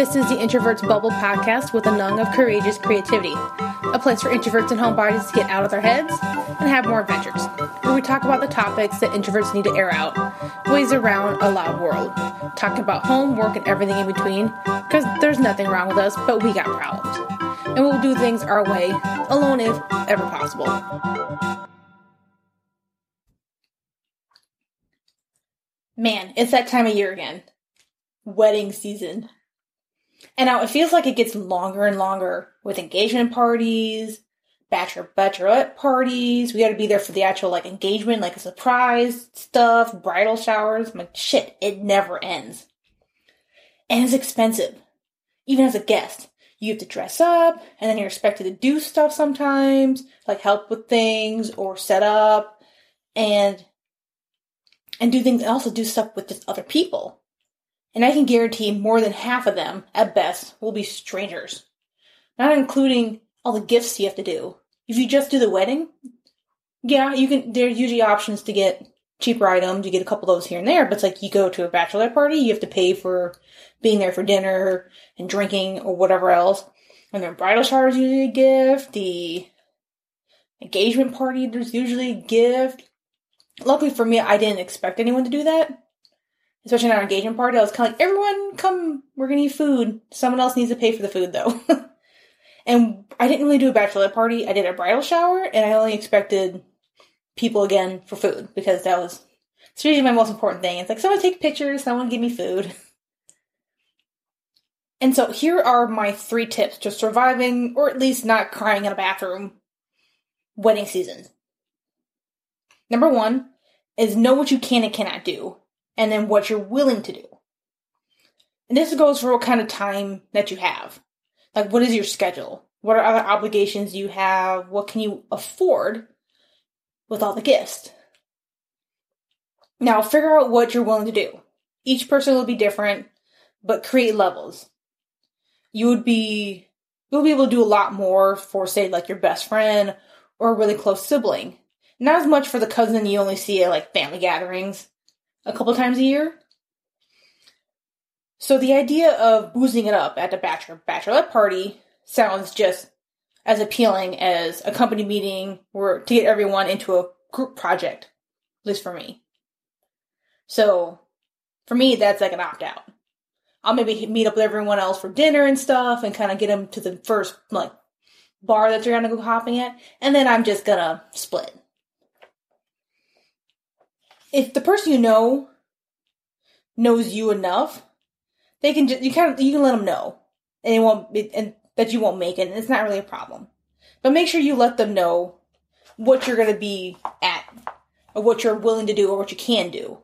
This is the Introverts Bubble podcast with a nung of courageous creativity, a place for introverts and homebodies to get out of their heads and have more adventures, where we talk about the topics that introverts need to air out, ways around a loud world, talking about home, work, and everything in between, because there's nothing wrong with us, but we got problems. And we'll do things our way, alone if ever possible. Man, it's that time of year again. Wedding season. And now it feels like it gets longer and longer with engagement parties, bachelor bachelorette parties. We got to be there for the actual like engagement, like a surprise stuff, bridal showers. I'm like shit, it never ends. And it's expensive. Even as a guest, you have to dress up, and then you're expected to do stuff sometimes, like help with things or set up, and and do things. And also do stuff with just other people. And I can guarantee more than half of them, at best, will be strangers. Not including all the gifts you have to do. If you just do the wedding, yeah, you can. There's usually options to get cheaper items. You get a couple of those here and there, but it's like you go to a bachelor party, you have to pay for being there for dinner and drinking or whatever else. And then bridal shower is usually a gift. The engagement party, there's usually a gift. Luckily for me, I didn't expect anyone to do that especially in our engagement party, I was kind of like, everyone come, we're gonna eat food. Someone else needs to pay for the food though. and I didn't really do a bachelorette party. I did a bridal shower and I only expected people again for food because that was it's usually my most important thing. It's like someone take pictures, someone give me food. And so here are my three tips to surviving or at least not crying in a bathroom wedding season. Number one is know what you can and cannot do and then what you're willing to do. And this goes for what kind of time that you have. Like, what is your schedule? What are other obligations you have? What can you afford with all the gifts? Now, figure out what you're willing to do. Each person will be different, but create levels. You would be, you'll be able to do a lot more for, say, like your best friend or a really close sibling. Not as much for the cousin you only see at like family gatherings a couple times a year. So the idea of boozing it up at a bachelor bachelorette party sounds just as appealing as a company meeting where to get everyone into a group project, at least for me. So for me, that's like an opt out. I'll maybe meet up with everyone else for dinner and stuff and kind of get them to the first like bar that they're gonna go hopping at, and then I'm just gonna split if the person you know knows you enough, they can just you kind of you can let them know, and it won't be, and that you won't make it, and it's not really a problem. But make sure you let them know what you're going to be at, or what you're willing to do, or what you can do,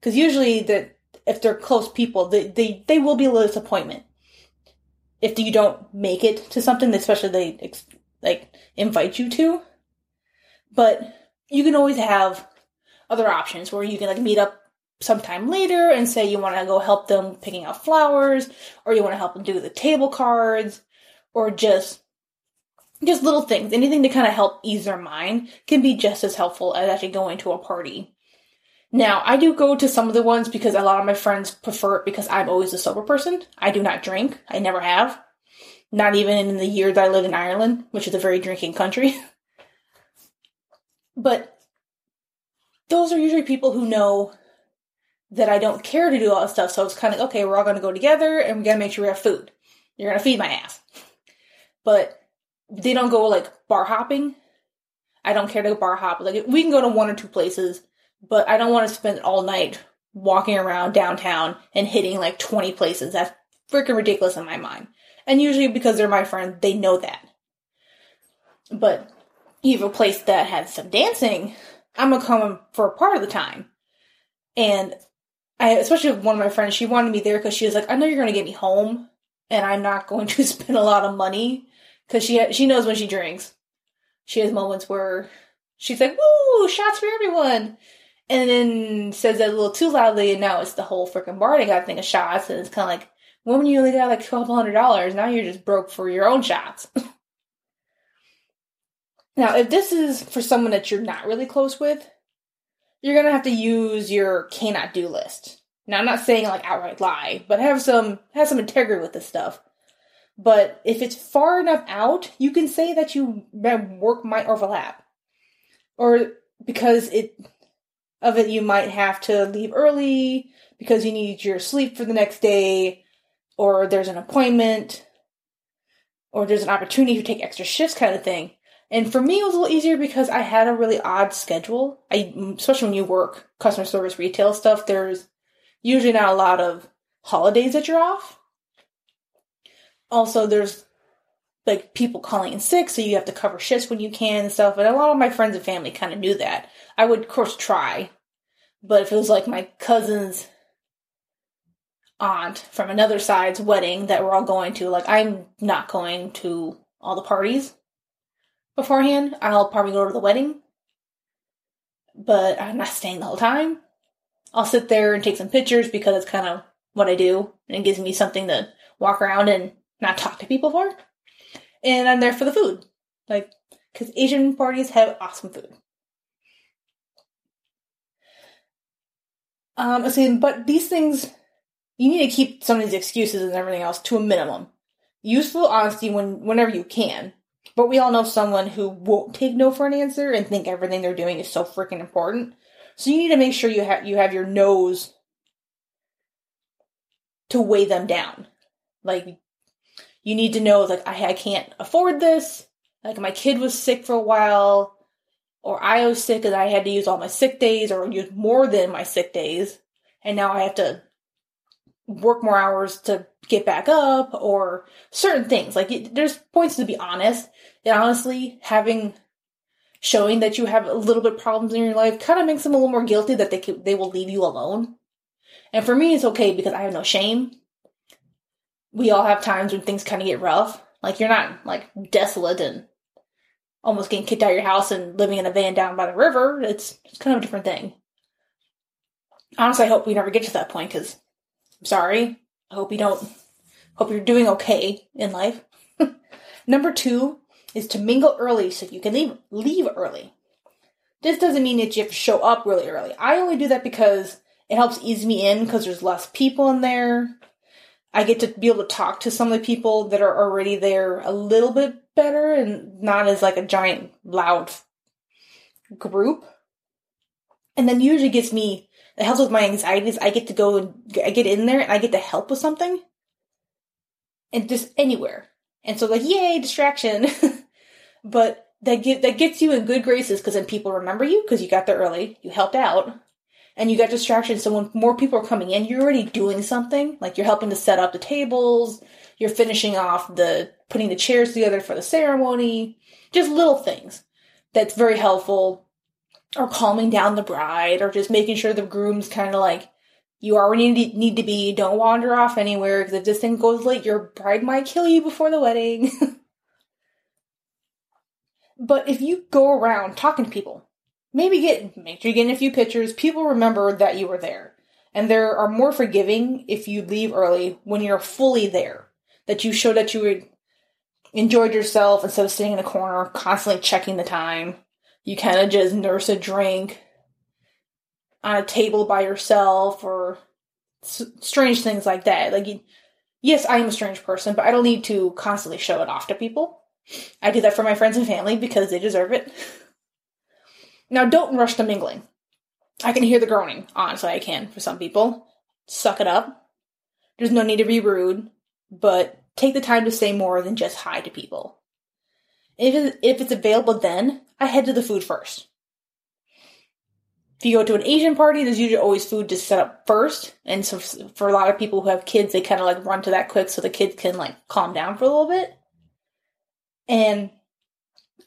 because usually that if they're close people, they, they they will be a little disappointment if you don't make it to something, especially they like invite you to. But you can always have other options where you can like meet up sometime later and say you want to go help them picking out flowers or you want to help them do the table cards or just just little things. Anything to kind of help ease their mind can be just as helpful as actually going to a party. Now i do go to some of the ones because a lot of my friends prefer it because i'm always a sober person. I do not drink. I never have. Not even in the year that i lived in ireland which is a very drinking country. But those are usually people who know that I don't care to do all this stuff. So it's kind of okay, we're all going to go together and we got to make sure we have food. You're going to feed my ass. But they don't go like bar hopping. I don't care to bar hop. Like we can go to one or two places, but I don't want to spend all night walking around downtown and hitting like 20 places. That's freaking ridiculous in my mind. And usually because they're my friend, they know that. But you have a place that has some dancing, I'm gonna come for part of the time. And I, especially with one of my friends, she wanted me there because she was like, I know you're gonna get me home, and I'm not going to spend a lot of money because she she knows when she drinks. She has moments where she's like, "Woo, shots for everyone," and then says that a little too loudly, and now it's the whole freaking bar they got to think of shots, and it's kind of like, woman, you only got like twelve hundred dollars, now you're just broke for your own shots. Now, if this is for someone that you're not really close with, you're gonna have to use your cannot do list. Now I'm not saying like outright lie, but have some have some integrity with this stuff. But if it's far enough out, you can say that you work might overlap. Or because it of it you might have to leave early because you need your sleep for the next day or there's an appointment or there's an opportunity to take extra shifts kind of thing. And for me, it was a little easier because I had a really odd schedule. I, especially when you work customer service retail stuff, there's usually not a lot of holidays that you're off. Also, there's like people calling in sick, so you have to cover shifts when you can and stuff. And a lot of my friends and family kind of knew that. I would, of course, try, but if it was like my cousin's aunt from another side's wedding that we're all going to, like I'm not going to all the parties beforehand. I'll probably go to the wedding, but I'm not staying the whole time. I'll sit there and take some pictures because it's kind of what I do, and it gives me something to walk around and not talk to people for. And I'm there for the food, like because Asian parties have awesome food. Um, I see, but these things you need to keep some of these excuses and everything else to a minimum. Useful honesty when whenever you can, but we all know someone who won't take no for an answer and think everything they're doing is so freaking important. So you need to make sure you have you have your nose to weigh them down. Like you need to know like I, I can't afford this. Like my kid was sick for a while, or I was sick and I had to use all my sick days or use more than my sick days, and now I have to work more hours to get back up or certain things. Like it, there's points to be honest. And honestly, having showing that you have a little bit problems in your life kind of makes them a little more guilty that they they will leave you alone. And for me, it's okay because I have no shame. We all have times when things kind of get rough. Like you're not like desolate and almost getting kicked out of your house and living in a van down by the river. It's, it's kind of a different thing. Honestly, I hope we never get to that point because sorry. I hope you don't, hope you're doing okay in life. Number two is to mingle early so you can leave, leave early. This doesn't mean that you have to show up really early. I only do that because it helps ease me in because there's less people in there. I get to be able to talk to some of the people that are already there a little bit better and not as like a giant loud group. And then usually gets me it helps with my anxieties. I get to go and I get in there and I get to help with something. And just anywhere. And so like, yay, distraction. but that get, that gets you in good graces because then people remember you because you got there early, you helped out, and you got distractions. So when more people are coming in, you're already doing something. Like you're helping to set up the tables, you're finishing off the putting the chairs together for the ceremony, just little things. That's very helpful or calming down the bride or just making sure the groom's kind of like you you need to be. Don't wander off anywhere. Because if this thing goes late your bride might kill you before the wedding. But if you go around talking to people maybe get make sure you get in a few pictures. People remember that you were there. And there are more forgiving if you leave early when you're fully there that you show that you enjoyed yourself instead of sitting in a corner constantly checking the time you kind of just nurse a drink on a table by yourself or s- strange things like that. Like, yes, I am a strange person, but I don't need to constantly show it off to people. I do that for my friends and family because they deserve it. Now, don't rush the mingling. I can hear the groaning. Honestly, I can for some people. Suck it up. There's no need to be rude, but take the time to say more than just hi to people. If it's available then, I head to the food first. If you go to an Asian party, there's usually always food to set up first. And so for a lot of people who have kids, they kind of like run to that quick so the kids can like calm down for a little bit. And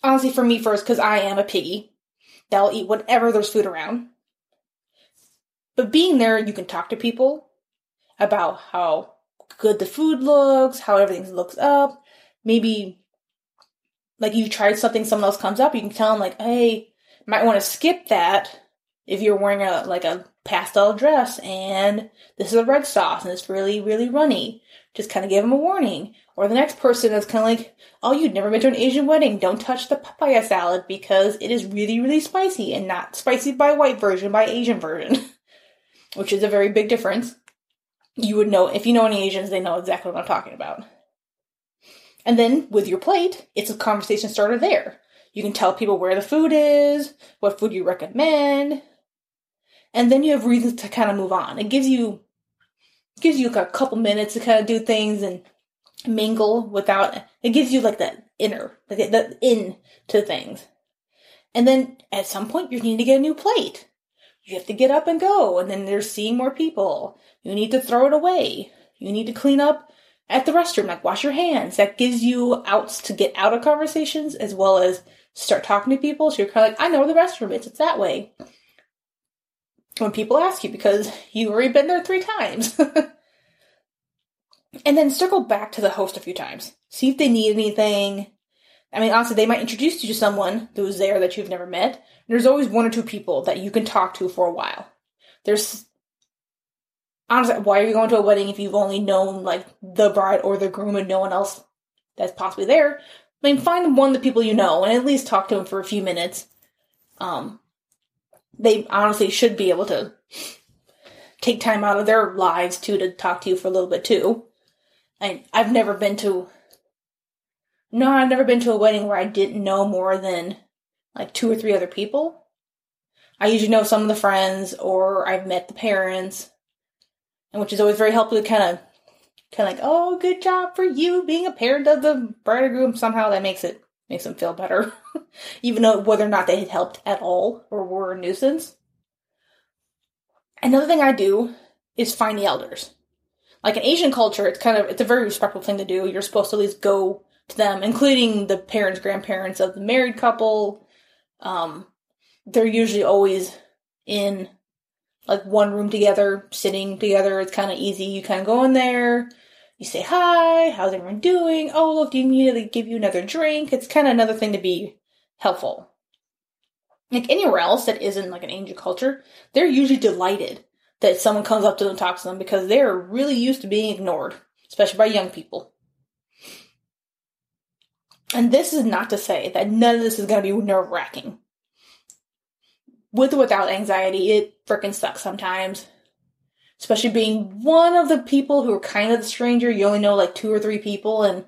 honestly, for me first, because I am a piggy, that'll eat whatever there's food around. But being there, you can talk to people about how good the food looks, how everything looks up. Maybe like you tried something, someone else comes up, you can tell them like, hey, might want to skip that if you're wearing a like a pastel dress and this is a red sauce and it's really really runny. Just kind of give them a warning. Or the next person is kind of like, oh, you've never been to an Asian wedding. Don't touch the papaya salad because it is really really spicy and not spicy by white version, by Asian version. which is a very big difference. You would know, if you know any Asians, they know exactly what I'm talking about. And then with your plate, it's a conversation starter there. You can tell people where the food is, what food you recommend, and then you have reasons to kind of move on. It gives you gives you like a couple minutes to kind of do things and mingle without. It gives you like that inner, like that in to things. And then at some point, you need to get a new plate. You have to get up and go, and then there's seeing more people. You need to throw it away. You need to clean up at the restroom, like wash your hands. That gives you outs to get out of conversations as well as start talking to people. So you're kind of like, I know where the restroom is. It's that way. When people ask you because you've already been there three times. and then circle back to the host a few times. See if they need anything. I mean, honestly, they might introduce you to someone who's there that you've never met. There's always one or two people that you can talk to for a while. There's honestly, why are you going to a wedding if you've only known like the bride or the groom and no one else that's possibly there? I mean, find one of the people you know and at least talk to them for a few minutes. Um, they honestly should be able to take time out of their lives too to talk to you for a little bit too. I I've never been to no, I've never been to a wedding where I didn't know more than like two or three other people. I usually know some of the friends or I've met the parents and which is always very helpful to kind of, kind of like, oh, good job for you being a parent of the bride or groom. Somehow that makes it makes them feel better, even though whether or not they had helped at all or were a nuisance. Another thing I do is find the elders. Like in Asian culture, it's kind of it's a very respectful thing to do. You're supposed to at least go to them, including the parents, grandparents of the married couple. Um, they're usually always in like one room together, sitting together. It's kind of easy. You kind of go in there, you say hi, how's everyone doing? Oh, look, do you immediately give you another drink? It's kind of another thing to be helpful. Like anywhere else that isn't like an Asian culture, they're usually delighted that someone comes up to them and talks to them because they're really used to being ignored, especially by young people. And this is not to say that none of this is going to be nerve wracking with or without anxiety, it freaking sucks sometimes. Especially being one of the people who are kind of the stranger. You only know like two or three people, and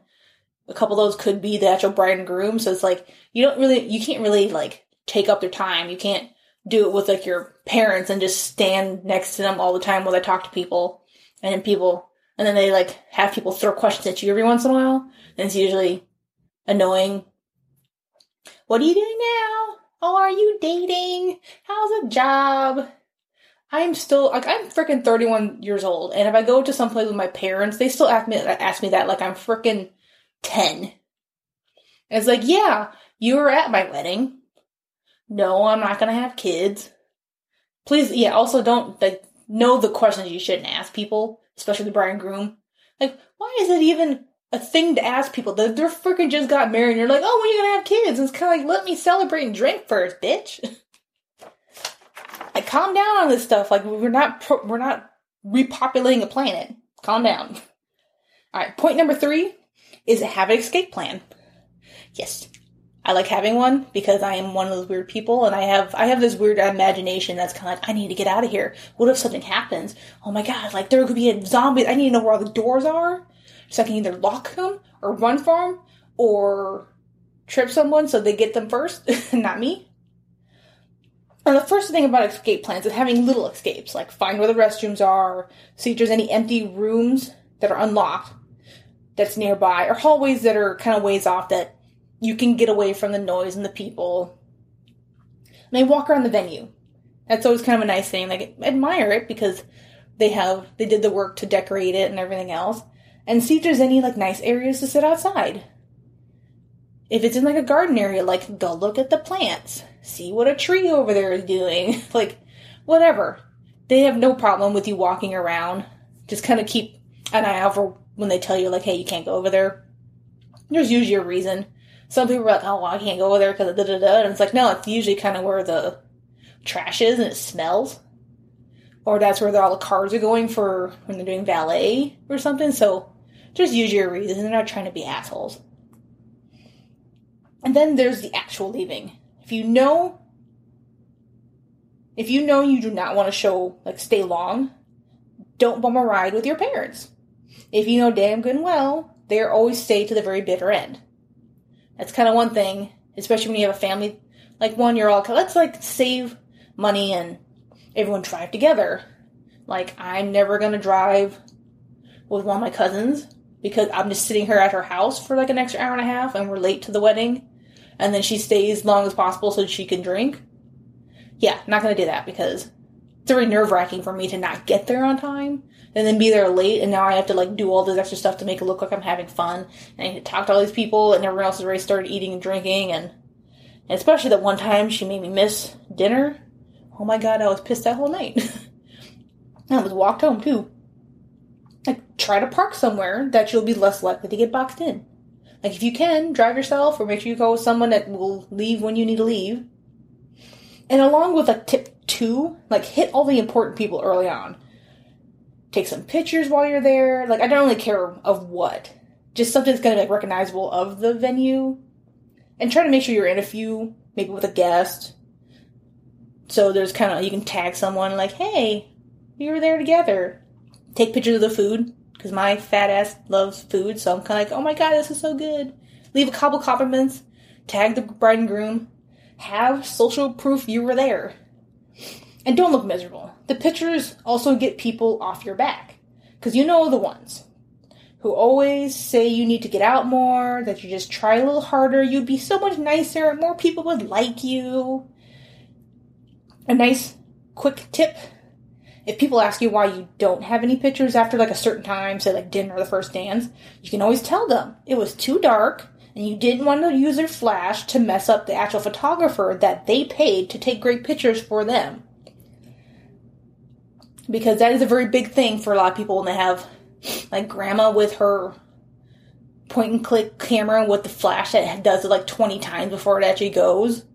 a couple of those could be the actual bride and groom. So it's like you don't really, you can't really like take up their time. You can't do it with like your parents and just stand next to them all the time while they talk to people, and then people, and then they like have people throw questions at you every once in a while. And it's usually annoying. What are you doing now? Oh, are you dating? How's the job? I'm still like I'm freaking 31 years old, and if I go to some place with my parents, they still ask me ask me that like I'm freaking 10. And it's like, yeah, you were at my wedding. No, I'm not gonna have kids. Please, yeah. Also, don't like know the questions you shouldn't ask people, especially the bride and groom. Like, why is it even a thing to ask people. They're, they're freaking just got married and you're like, oh, when are you gonna have kids? And it's kind of like, let me celebrate and drink first, bitch. like, calm down on this stuff. Like, we're not, we're not repopulating a planet. Calm down. All right, point number three is have an escape plan. Yes, I like having one because I am one of those weird people, and I have I have this weird imagination that's kind of like I need to get out of here. What if something happens? Oh my god! Like there could be a zombie. I need to know where all the doors are so I can either lock them or run for them or trip someone so they get them first, not me. And the first thing about escape plans is having little escapes, like find where the restrooms are, see if there's any empty rooms that are unlocked that's nearby, or hallways that are kind of ways off that you can get away from the noise and the people. And they walk around the venue. That's always kind of a nice thing. Like admire it because they have they did the work to decorate it and everything else and see if there's any like nice areas to sit outside. If it's in like a garden area, like go look at the plants, see what a tree over there is doing, like whatever. They have no problem with you walking around. Just kind of keep an eye out for when they tell you like, hey, you can't go over there. There's usually a reason. Some people are like, oh, well, I can't go over there because da da da, and it's like, no, it's usually kind of where the trash is and it smells or that's where all the cars are going for when they're doing valet or something. So just use your reason. They're not trying to be assholes. And then there's the actual leaving. If you know If you know you do not want to show, like, stay long, don't bum a ride with your parents. If you know damn good and well, they're always stay to the very bitter end. That's kind of one thing, especially when you have a family like one, you're all let's like save money and everyone drive together. Like I'm never gonna drive with one of my cousins because I'm just sitting her at her house for like an extra hour and a half and we're late to the wedding and then she stays as long as possible so she can drink. Yeah, not gonna do that because it's very nerve wracking for me to not get there on time and then be there late and now I have to like do all this extra stuff to make it look like I'm having fun and I talk to all these people and everyone else has already started eating and drinking and, and especially that one time she made me miss dinner. Oh my god, I was pissed that whole night. I was walked home too. Like try to park somewhere that you'll be less likely to get boxed in. Like if you can, drive yourself or make sure you go with someone that will leave when you need to leave. And along with like tip two, like hit all the important people early on take some pictures while you're there. Like I don't really care of what, just something that's gonna be like recognizable of the venue, and try to make sure you're in a few, maybe with a guest. So there's kind of you can tag someone like, "Hey, we were there together." Take pictures of the food because my fat ass loves food, so I'm kind of like, "Oh my god, this is so good." Leave a couple compliments. Tag the bride and groom. Have social proof you were there. And don't look miserable. The pictures also get people off your back. Because you know the ones who always say you need to get out more, that you just try a little harder, you'd be so much nicer, more people would like you. A nice quick tip if people ask you why you don't have any pictures after like a certain time, say like dinner or the first dance, you can always tell them. It was too dark and you didn't want to use their flash to mess up the actual photographer that they paid to take great pictures for them. Because that is a very big thing for a lot of people when they have like grandma with her point and click camera with the flash that does it like 20 times before it actually goes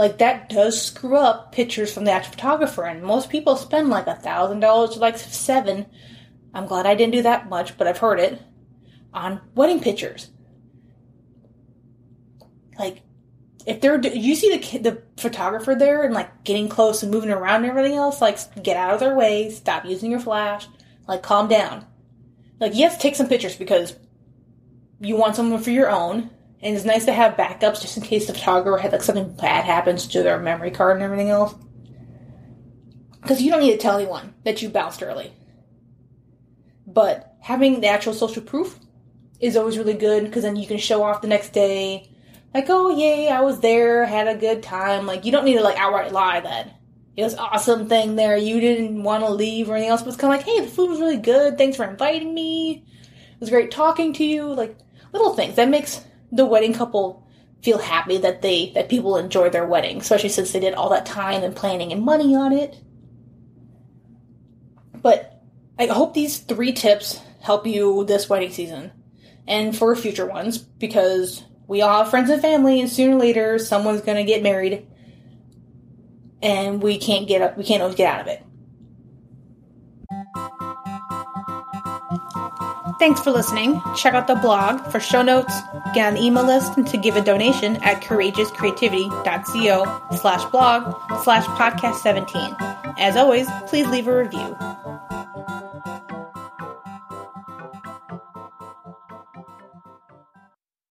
like that does screw up pictures from the actual photographer and most people spend like a thousand dollars like seven i'm glad i didn't do that much but i've heard it on wedding pictures like if they're you see the the photographer there and like getting close and moving around and everything else, like get out of their way, stop using your flash, like calm down. Like yes, take some pictures because you want someone for your own, and it's nice to have backups just in case the photographer had like something bad happens to their memory card and everything else. Because you don't need to tell anyone that you bounced early. But having the actual social proof is always really good because then you can show off the next day like, oh yay, I was there, had a good time. Like, you don't need to like outright lie that it was awesome thing there. You didn't want to leave or anything else, but it's kind of like, hey, the food was really good. Thanks for inviting me. It was great talking to you. Like little things that makes the wedding couple feel happy that they that people enjoy their wedding, especially since they did all that time and planning and money on it. But I hope these three tips help you this wedding season and for future ones because we all have friends and family, and sooner or later, someone's going to get married, and we can't get up. We can't always get out of it. Thanks for listening. Check out the blog for show notes, get on the email list, and to give a donation at courageouscreativity.co slash blog slash podcast 17. As always, please leave a review.